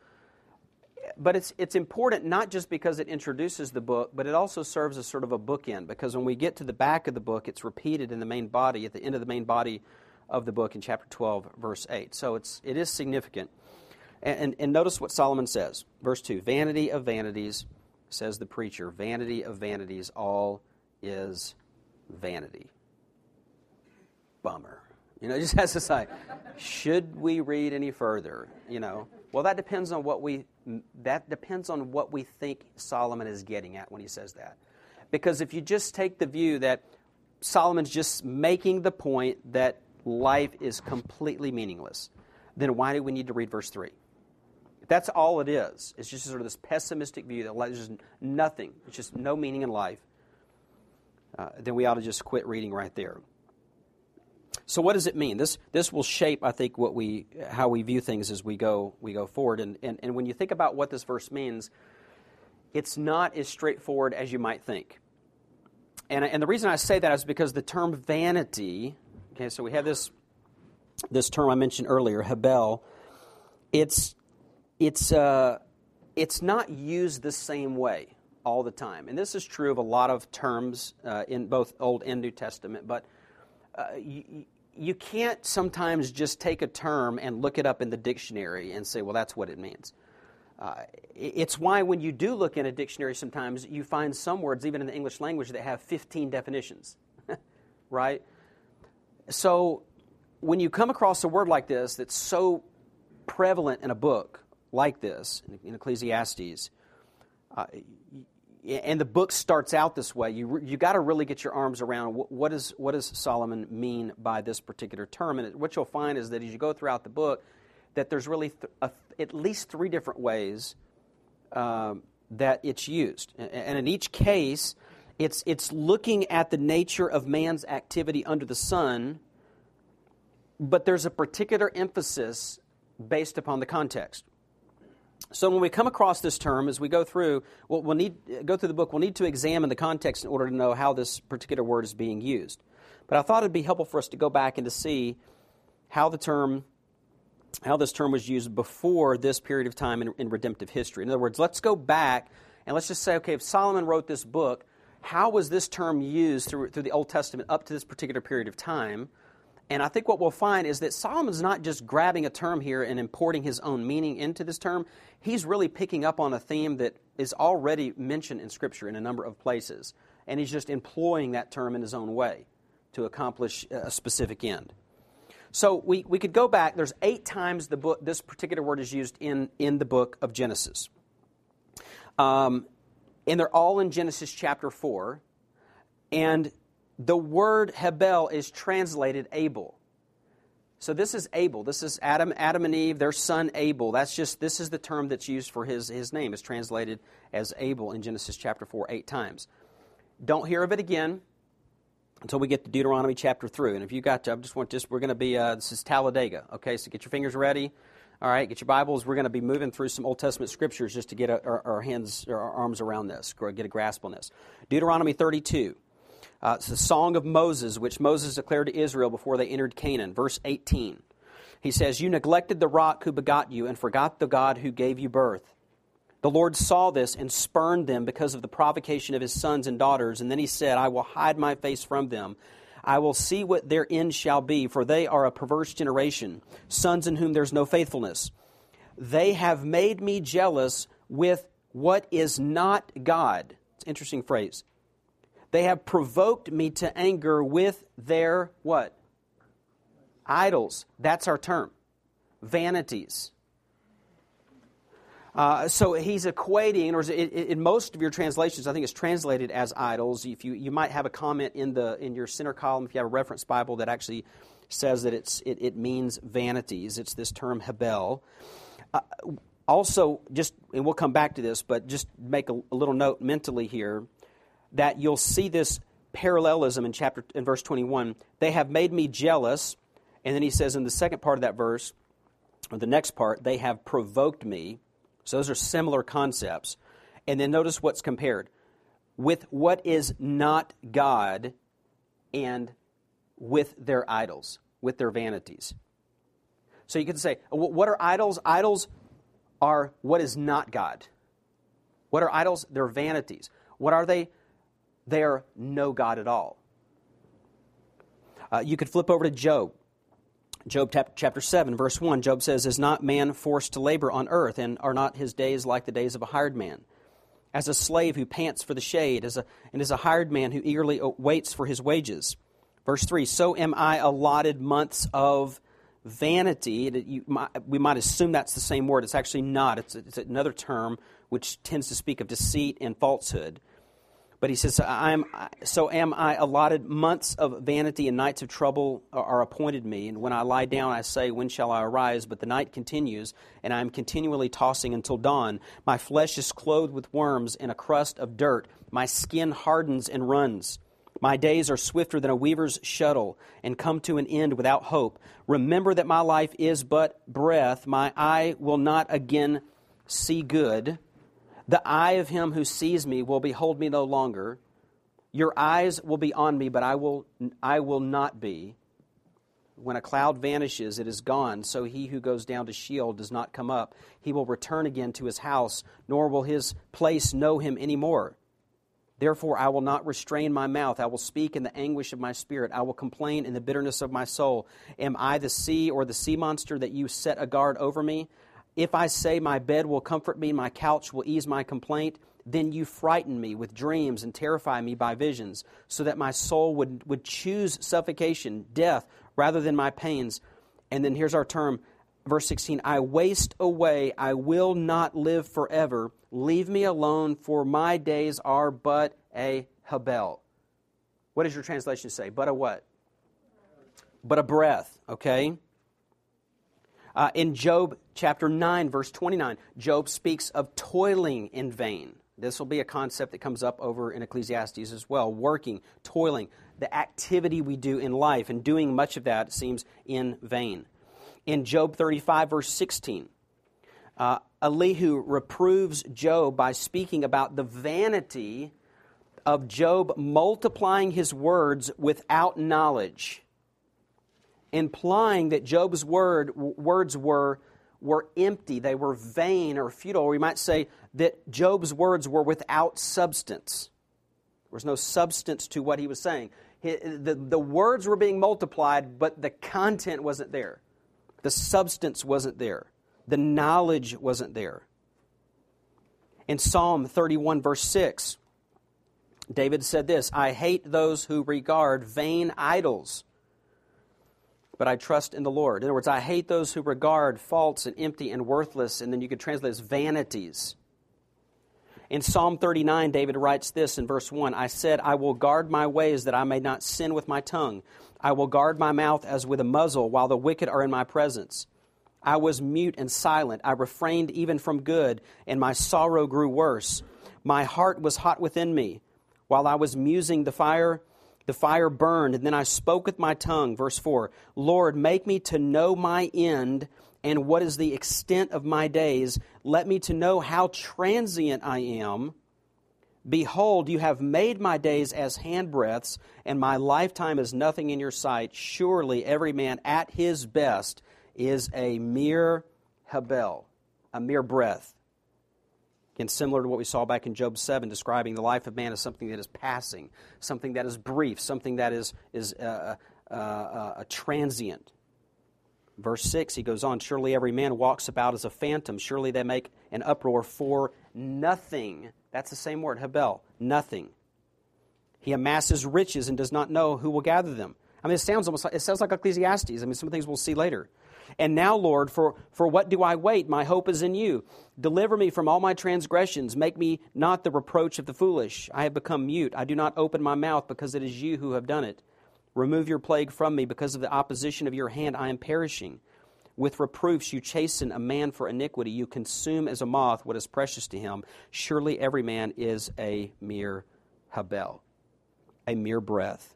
But it's, it's important not just because it introduces the book, but it also serves as sort of a bookend because when we get to the back of the book, it's repeated in the main body, at the end of the main body of the book in chapter 12, verse 8. So it's, it is significant. And, and, notice what Solomon says. Verse 2 Vanity of vanities, says the preacher, vanity of vanities, all is vanity. Bummer. You know, just has to say, should we read any further? You know, well, that depends on what we that depends on what we think Solomon is getting at when he says that. Because if you just take the view that Solomon's just making the point that life is completely meaningless, then why do we need to read verse 3? that's all it is, it's just sort of this pessimistic view that there's nothing, it's just no meaning in life, uh, then we ought to just quit reading right there. So what does it mean? This this will shape, I think, what we how we view things as we go we go forward. And and, and when you think about what this verse means, it's not as straightforward as you might think. And and the reason I say that is because the term vanity. Okay, so we have this this term I mentioned earlier, hebel. It's it's, uh, it's not used the same way all the time. And this is true of a lot of terms uh, in both Old and New Testament. But uh, you, you can't sometimes just take a term and look it up in the dictionary and say, well, that's what it means. Uh, it's why when you do look in a dictionary sometimes, you find some words, even in the English language, that have 15 definitions, right? So when you come across a word like this that's so prevalent in a book like this, in Ecclesiastes, uh, and the book starts out this way, you you got to really get your arms around what, what, is, what does Solomon mean by this particular term. And what you'll find is that as you go throughout the book, that there's really th- a, at least three different ways um, that it's used, and, and in each case, it's it's looking at the nature of man's activity under the sun, but there's a particular emphasis based upon the context. So when we come across this term, as we go through, we'll, we'll need go through the book. We'll need to examine the context in order to know how this particular word is being used. But I thought it'd be helpful for us to go back and to see how the term, how this term was used before this period of time in, in redemptive history. In other words, let's go back and let's just say, okay, if Solomon wrote this book, how was this term used through, through the Old Testament up to this particular period of time? And I think what we'll find is that Solomon's not just grabbing a term here and importing his own meaning into this term. He's really picking up on a theme that is already mentioned in Scripture in a number of places. And he's just employing that term in his own way to accomplish a specific end. So we, we could go back. There's eight times the book, this particular word is used in, in the book of Genesis. Um, and they're all in Genesis chapter 4. And the word Hebel is translated Abel. So this is Abel. This is Adam, Adam and Eve, their son Abel. That's just this is the term that's used for his, his name. It's translated as Abel in Genesis chapter 4 eight times. Don't hear of it again until we get to Deuteronomy chapter 3. And if you got to, I just want just we're going to be uh, this is Talladega. Okay, so get your fingers ready. All right, get your Bibles. We're going to be moving through some Old Testament scriptures just to get our, our hands, our arms around this, get a grasp on this. Deuteronomy 32. Uh, it's the Song of Moses, which Moses declared to Israel before they entered Canaan. Verse 18. He says, You neglected the rock who begot you and forgot the God who gave you birth. The Lord saw this and spurned them because of the provocation of his sons and daughters. And then he said, I will hide my face from them. I will see what their end shall be, for they are a perverse generation, sons in whom there's no faithfulness. They have made me jealous with what is not God. It's an interesting phrase. They have provoked me to anger with their what? Idols. That's our term. Vanities. Uh, so he's equating, or in most of your translations, I think it's translated as idols. If you, you might have a comment in the in your center column if you have a reference Bible that actually says that it's it, it means vanities. It's this term hebel. Uh, also, just and we'll come back to this, but just make a, a little note mentally here that you'll see this parallelism in chapter in verse 21. They have made me jealous, and then he says in the second part of that verse, or the next part, they have provoked me. So those are similar concepts. And then notice what's compared with what is not God and with their idols, with their vanities. So you could say, what are idols? Idols are what is not God. What are idols? They're vanities. What are they? They are no God at all. Uh, you could flip over to Job. Job chapter 7, verse 1, Job says, Is not man forced to labor on earth, and are not his days like the days of a hired man? As a slave who pants for the shade, as a, and as a hired man who eagerly waits for his wages. Verse 3, So am I allotted months of vanity. we might assume that's the same word. It's actually not. It's, it's another term which tends to speak of deceit and falsehood. But he says, I am, So am I allotted months of vanity and nights of trouble are appointed me. And when I lie down, I say, When shall I arise? But the night continues, and I am continually tossing until dawn. My flesh is clothed with worms and a crust of dirt. My skin hardens and runs. My days are swifter than a weaver's shuttle and come to an end without hope. Remember that my life is but breath. My eye will not again see good. The eye of him who sees me will behold me no longer. Your eyes will be on me, but I will, I will not be. When a cloud vanishes, it is gone. So he who goes down to Sheol does not come up. He will return again to his house, nor will his place know him any more. Therefore, I will not restrain my mouth. I will speak in the anguish of my spirit. I will complain in the bitterness of my soul. Am I the sea or the sea monster that you set a guard over me? If I say, My bed will comfort me, my couch will ease my complaint, then you frighten me with dreams and terrify me by visions, so that my soul would, would choose suffocation, death, rather than my pains. And then here's our term, verse 16 I waste away, I will not live forever. Leave me alone, for my days are but a habel. What does your translation say? But a what? But a breath, okay? Uh, in Job chapter 9, verse 29, Job speaks of toiling in vain. This will be a concept that comes up over in Ecclesiastes as well working, toiling, the activity we do in life, and doing much of that seems in vain. In Job 35, verse 16, uh, Elihu reproves Job by speaking about the vanity of Job multiplying his words without knowledge, implying that Job's word, words were, were empty, they were vain or futile. We might say that Job's words were without substance. There was no substance to what he was saying. The, the words were being multiplied, but the content wasn't there. The substance wasn't there. The knowledge wasn't there. In Psalm 31, verse 6, David said this I hate those who regard vain idols, but I trust in the Lord. In other words, I hate those who regard false and empty and worthless, and then you could translate as vanities. In Psalm 39, David writes this in verse 1 I said, I will guard my ways that I may not sin with my tongue. I will guard my mouth as with a muzzle while the wicked are in my presence. I was mute and silent. I refrained even from good, and my sorrow grew worse. My heart was hot within me. While I was musing, the fire, the fire burned, and then I spoke with my tongue. Verse 4 Lord, make me to know my end and what is the extent of my days. Let me to know how transient I am. Behold, you have made my days as handbreadths, and my lifetime is nothing in your sight. Surely every man at his best is a mere habel, a mere breath. Again, similar to what we saw back in Job 7, describing the life of man as something that is passing, something that is brief, something that is, is uh, uh, uh, a transient. Verse 6, he goes on Surely every man walks about as a phantom. Surely they make an uproar for nothing. That's the same word, habel, nothing. He amasses riches and does not know who will gather them. I mean, it sounds almost like, it sounds like Ecclesiastes. I mean, some things we'll see later. And now, Lord, for, for what do I wait? My hope is in you. Deliver me from all my transgressions. Make me not the reproach of the foolish. I have become mute. I do not open my mouth because it is you who have done it. Remove your plague from me because of the opposition of your hand. I am perishing. With reproofs you chasten a man for iniquity. You consume as a moth what is precious to him. Surely every man is a mere habel, a mere breath.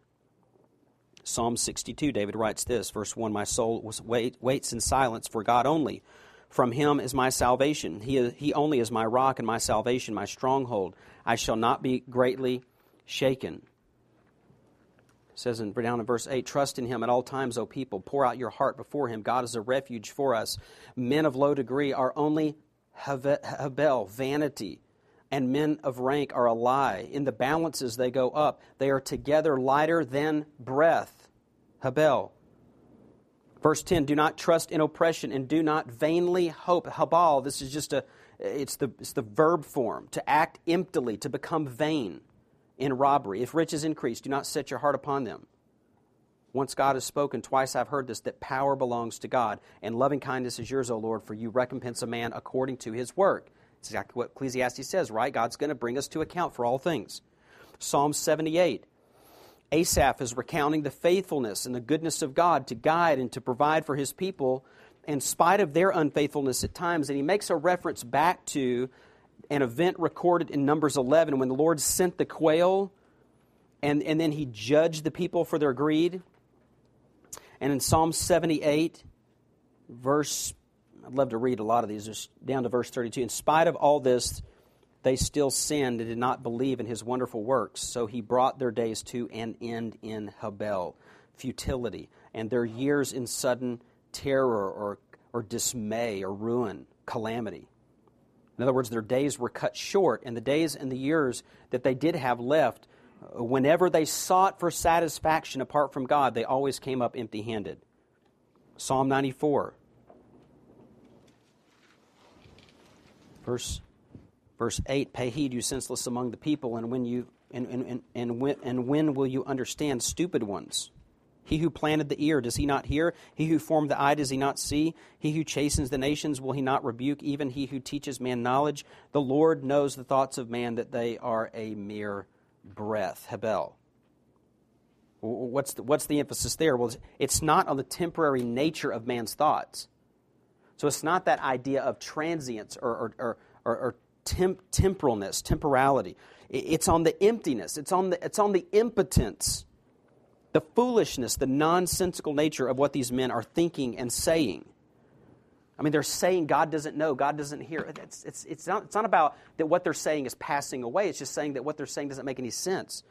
Psalm 62, David writes this, verse 1 My soul wait, waits in silence for God only. From him is my salvation. He, he only is my rock and my salvation, my stronghold. I shall not be greatly shaken. It says in, down in verse 8 Trust in him at all times, O people. Pour out your heart before him. God is a refuge for us. Men of low degree are only habel, vanity and men of rank are a lie. In the balances they go up. They are together lighter than breath. Habel. Verse 10 Do not trust in oppression and do not vainly hope. Habal, this is just a, it's the, it's the verb form, to act emptily, to become vain in robbery. If riches increase, do not set your heart upon them. Once God has spoken, twice I've heard this, that power belongs to God, and loving kindness is yours, O Lord, for you recompense a man according to his work. It's exactly what Ecclesiastes says, right? God's going to bring us to account for all things. Psalm 78. Asaph is recounting the faithfulness and the goodness of God to guide and to provide for his people in spite of their unfaithfulness at times. And he makes a reference back to an event recorded in Numbers 11 when the Lord sent the quail and, and then he judged the people for their greed. And in Psalm 78, verse I'd love to read a lot of these, just down to verse 32. In spite of all this, they still sinned and did not believe in his wonderful works. So he brought their days to an end in Habel, futility, and their years in sudden terror or, or dismay or ruin, calamity. In other words, their days were cut short, and the days and the years that they did have left, whenever they sought for satisfaction apart from God, they always came up empty handed. Psalm 94, verse, verse 8 Pay heed, you senseless among the people, and when, you, and, and, and, and, when, and when will you understand, stupid ones? He who planted the ear, does he not hear? He who formed the eye, does he not see? He who chastens the nations, will he not rebuke? Even he who teaches man knowledge. The Lord knows the thoughts of man, that they are a mere breath. Hebel. What's the, what's the emphasis there? Well, it's not on the temporary nature of man's thoughts. So it's not that idea of transience or, or, or, or temp, temporalness, temporality. It's on the emptiness, it's on the, it's on the impotence the foolishness, the nonsensical nature of what these men are thinking and saying. I mean, they're saying God doesn't know, God doesn't hear. It's, it's, it's, not, it's not about that what they're saying is passing away, it's just saying that what they're saying doesn't make any sense.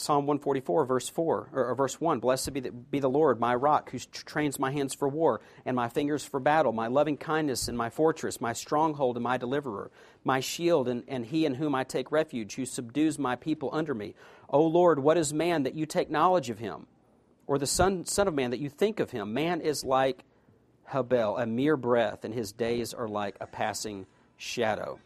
Psalm 144, verse 4, or, verse 1 Blessed be the, be the Lord, my rock, who trains my hands for war and my fingers for battle, my loving kindness and my fortress, my stronghold and my deliverer, my shield and, and he in whom I take refuge, who subdues my people under me. O Lord, what is man that you take knowledge of him? Or the son, son of man that you think of him? Man is like Habel, a mere breath, and his days are like a passing shadow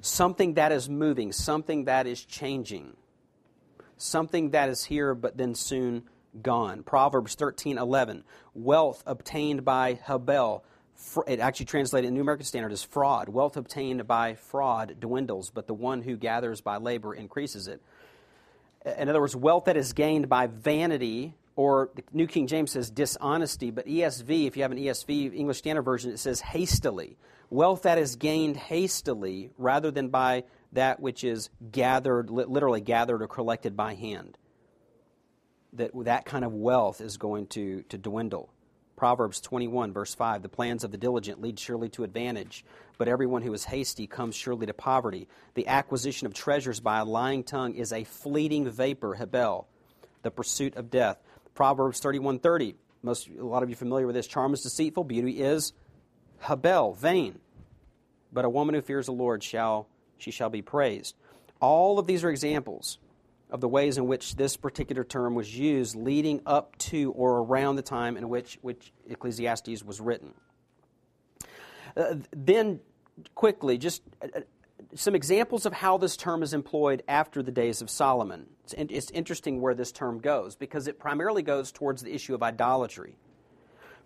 something that is moving, something that is changing, something that is here but then soon gone. Proverbs 13 11. Wealth obtained by Habel. It actually translated in New American Standard as fraud. Wealth obtained by fraud dwindles, but the one who gathers by labor increases it. In other words, wealth that is gained by vanity, or the New King James says dishonesty, but ESV, if you have an ESV, English Standard Version, it says hastily wealth that is gained hastily rather than by that which is gathered, literally gathered or collected by hand. That that kind of wealth is going to, to dwindle. Proverbs 21, verse 5 The plans of the diligent lead surely to advantage, but everyone who is hasty comes surely to poverty. The acquisition of treasures by a lying tongue is a fleeting vapor, Hebel, the pursuit of death. Proverbs 31:30. 30. Most, a lot of you familiar with this. Charm is deceitful, beauty is Habel, vain. But a woman who fears the Lord shall she shall be praised. All of these are examples of the ways in which this particular term was used leading up to or around the time in which, which Ecclesiastes was written. Uh, then, quickly, just uh, uh some examples of how this term is employed after the days of Solomon. It's, it's interesting where this term goes because it primarily goes towards the issue of idolatry.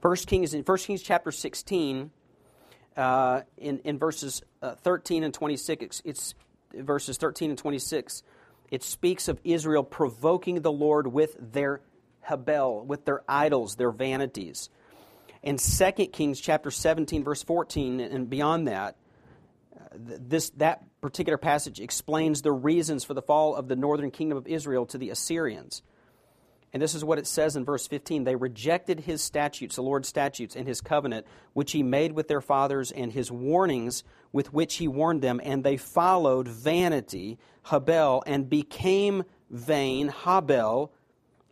First Kings in 1 Kings chapter 16, uh, in, in verses uh, 13 and 26, it's, it's verses 13 and 26, it speaks of Israel provoking the Lord with their Habel, with their idols, their vanities. In 2 Kings chapter 17, verse 14, and beyond that, this, that particular passage explains the reasons for the fall of the northern kingdom of Israel to the Assyrians. And this is what it says in verse 15 They rejected his statutes, the Lord's statutes, and his covenant, which he made with their fathers, and his warnings with which he warned them, and they followed vanity, Habel, and became vain, Habel,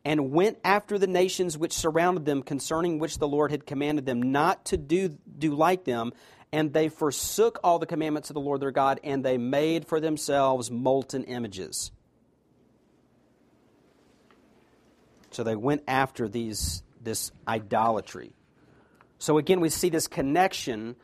and went after the nations which surrounded them, concerning which the Lord had commanded them not to do, do like them. And they forsook all the commandments of the Lord their God, and they made for themselves molten images. So they went after these, this idolatry. So again, we see this connection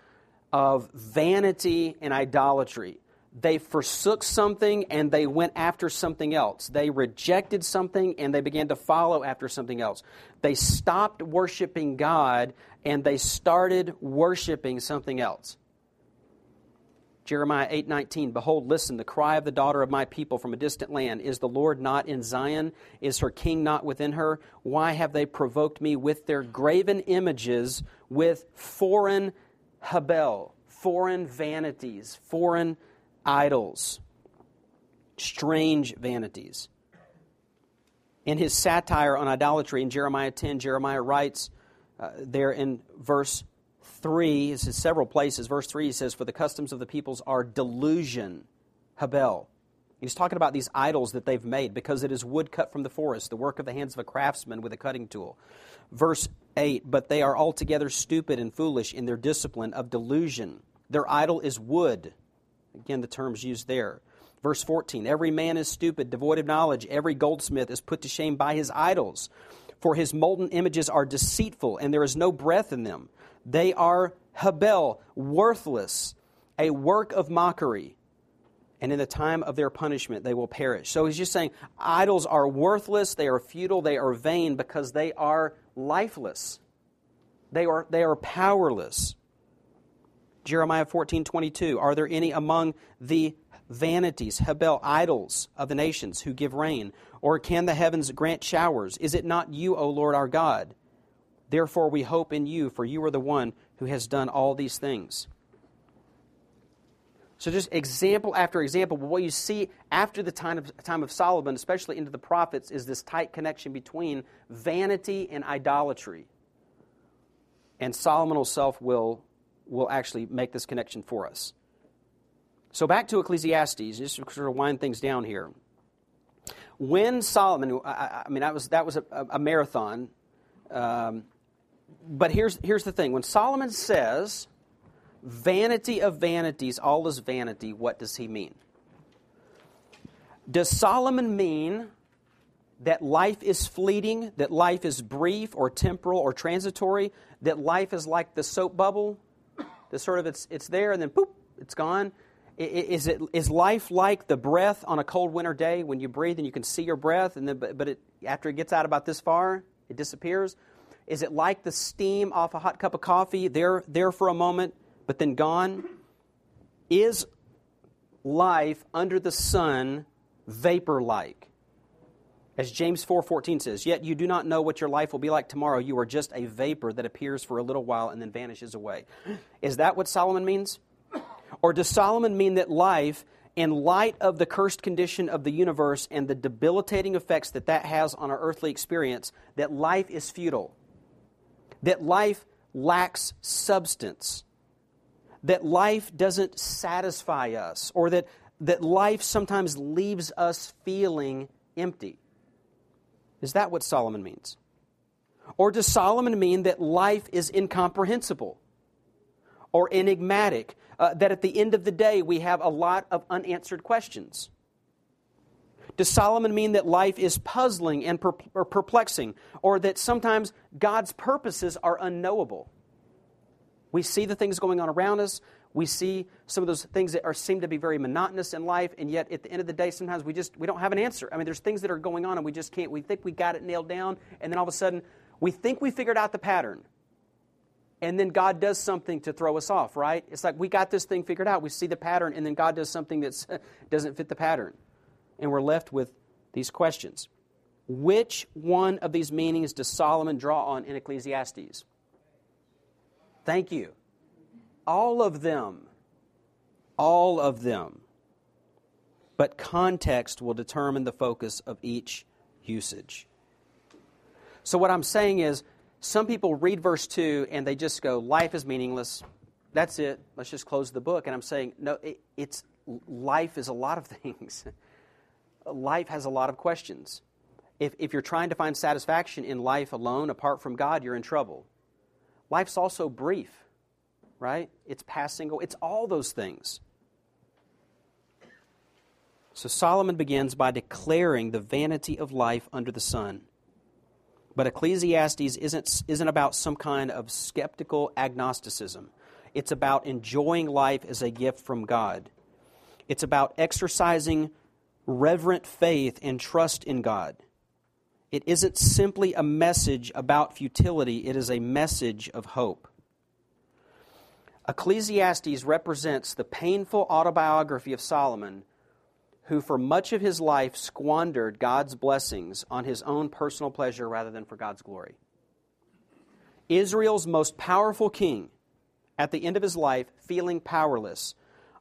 of vanity and idolatry. They forsook something and they went after something else. They rejected something and they began to follow after something else. They stopped worshiping God and they started worshiping something else. Jeremiah 8:19 Behold listen the cry of the daughter of my people from a distant land is the Lord not in Zion is her king not within her why have they provoked me with their graven images with foreign habel foreign vanities foreign idols strange vanities in his satire on idolatry in Jeremiah 10 Jeremiah writes uh, there in verse 3, this is several places. Verse 3 he says, For the customs of the peoples are delusion, Habel. He's talking about these idols that they've made because it is wood cut from the forest, the work of the hands of a craftsman with a cutting tool. Verse 8 But they are altogether stupid and foolish in their discipline of delusion. Their idol is wood. Again, the term's used there. Verse 14 Every man is stupid, devoid of knowledge. Every goldsmith is put to shame by his idols. For his molten images are deceitful, and there is no breath in them. They are Habel, worthless, a work of mockery. And in the time of their punishment, they will perish. So he's just saying idols are worthless, they are futile, they are vain because they are lifeless. They are, they are powerless. Jeremiah 14 22. Are there any among the vanities, Hebel, idols of the nations who give rain? Or can the heavens grant showers? Is it not you, O Lord our God? Therefore we hope in you, for you are the one who has done all these things. So, just example after example, but what you see after the time of, time of Solomon, especially into the prophets, is this tight connection between vanity and idolatry. And Solomon himself will, will actually make this connection for us. So, back to Ecclesiastes, just to sort of wind things down here. When Solomon, I, I mean, that was, that was a, a marathon. Um, but here's, here's the thing when Solomon says, vanity of vanities, all is vanity, what does he mean? Does Solomon mean that life is fleeting, that life is brief or temporal or transitory, that life is like the soap bubble, that sort of it's, it's there and then poop, it's gone? Is, it, is life like the breath on a cold winter day when you breathe and you can see your breath, and then, but it, after it gets out about this far, it disappears? Is it like the steam off a hot cup of coffee, there, there for a moment, but then gone? Is life under the sun vapor like? As James 4:14 says, "Yet you do not know what your life will be like tomorrow. You are just a vapor that appears for a little while and then vanishes away." Is that what Solomon means? Or does Solomon mean that life in light of the cursed condition of the universe and the debilitating effects that that has on our earthly experience, that life is futile, that life lacks substance, that life doesn't satisfy us, or that, that life sometimes leaves us feeling empty. Is that what Solomon means? Or does Solomon mean that life is incomprehensible or enigmatic? Uh, that at the end of the day we have a lot of unanswered questions? Does Solomon mean that life is puzzling and perplexing, or that sometimes God's purposes are unknowable? We see the things going on around us. We see some of those things that are, seem to be very monotonous in life, and yet at the end of the day, sometimes we just we don't have an answer. I mean, there's things that are going on, and we just can't. We think we got it nailed down, and then all of a sudden, we think we figured out the pattern, and then God does something to throw us off. Right? It's like we got this thing figured out. We see the pattern, and then God does something that doesn't fit the pattern and we're left with these questions. Which one of these meanings does Solomon draw on in Ecclesiastes? Thank you. All of them. All of them. But context will determine the focus of each usage. So, what I'm saying is, some people read verse 2 and they just go, Life is meaningless. That's it. Let's just close the book. And I'm saying, no, it, it's life is a lot of things life has a lot of questions. If, if you're trying to find satisfaction in life alone, apart from God, you're in trouble. Life's also brief, right? It's passing, away. it's all those things. So Solomon begins by declaring the vanity of life under the sun. But Ecclesiastes isn't, isn't about some kind of skeptical agnosticism. It's about enjoying life as a gift from God. It's about exercising reverent faith and trust in God. It isn't simply a message about futility, it is a message of hope. Ecclesiastes represents the painful autobiography of Solomon, who for much of his life squandered God's blessings on his own personal pleasure rather than for God's glory. Israel's most powerful king, at the end of his life, feeling powerless,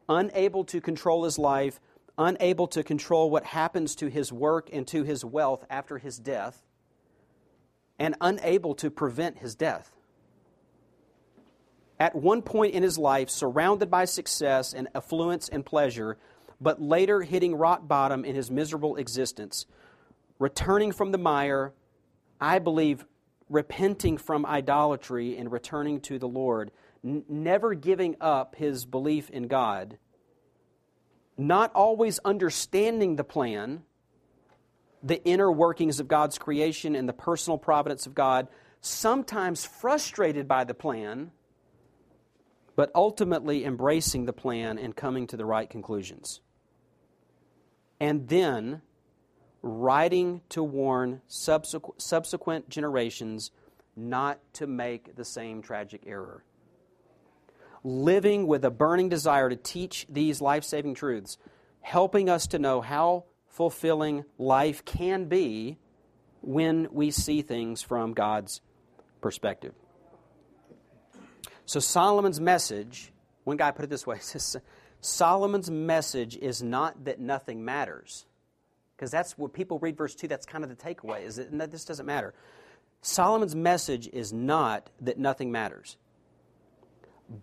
unable to control his life, unable to control what happens to his work and to his wealth after his death, and unable to prevent his death. At one point in his life, surrounded by success and affluence and pleasure, but later hitting rock bottom in his miserable existence, returning from the mire, I believe repenting from idolatry and returning to the Lord, n- never giving up his belief in God, not always understanding the plan, the inner workings of God's creation and the personal providence of God, sometimes frustrated by the plan, but ultimately embracing the plan and coming to the right conclusions. And then writing to warn subsequent, generations not to make the same tragic error. Living with a burning desire to teach these life saving truths, helping us to know how fulfilling life can be when we see things from God's perspective. So, Solomon's message, one guy put it this way says, Solomon's message is not that nothing matters. Because that's what people read verse 2 that's kind of the takeaway is that this doesn't matter. Solomon's message is not that nothing matters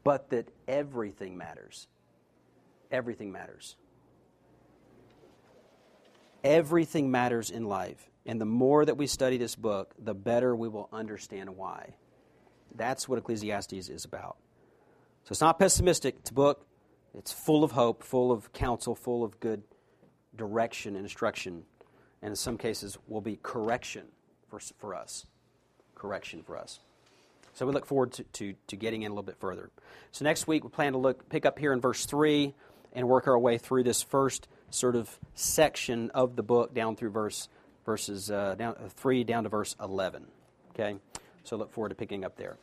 but that everything matters. Everything matters. Everything matters in life and the more that we study this book the better we will understand why that's what ecclesiastes is about so it's not pessimistic it's a book it's full of hope full of counsel full of good direction and instruction, and in some cases will be correction for, for us. Correction for us. So we look forward to, to, to, getting in a little bit further. So next week we plan to look pick up here in verse 3 and work our way through this first sort of section of the book down through verse verses uh, down, uh, 3 down to verse 11. Okay? So look forward to picking up there.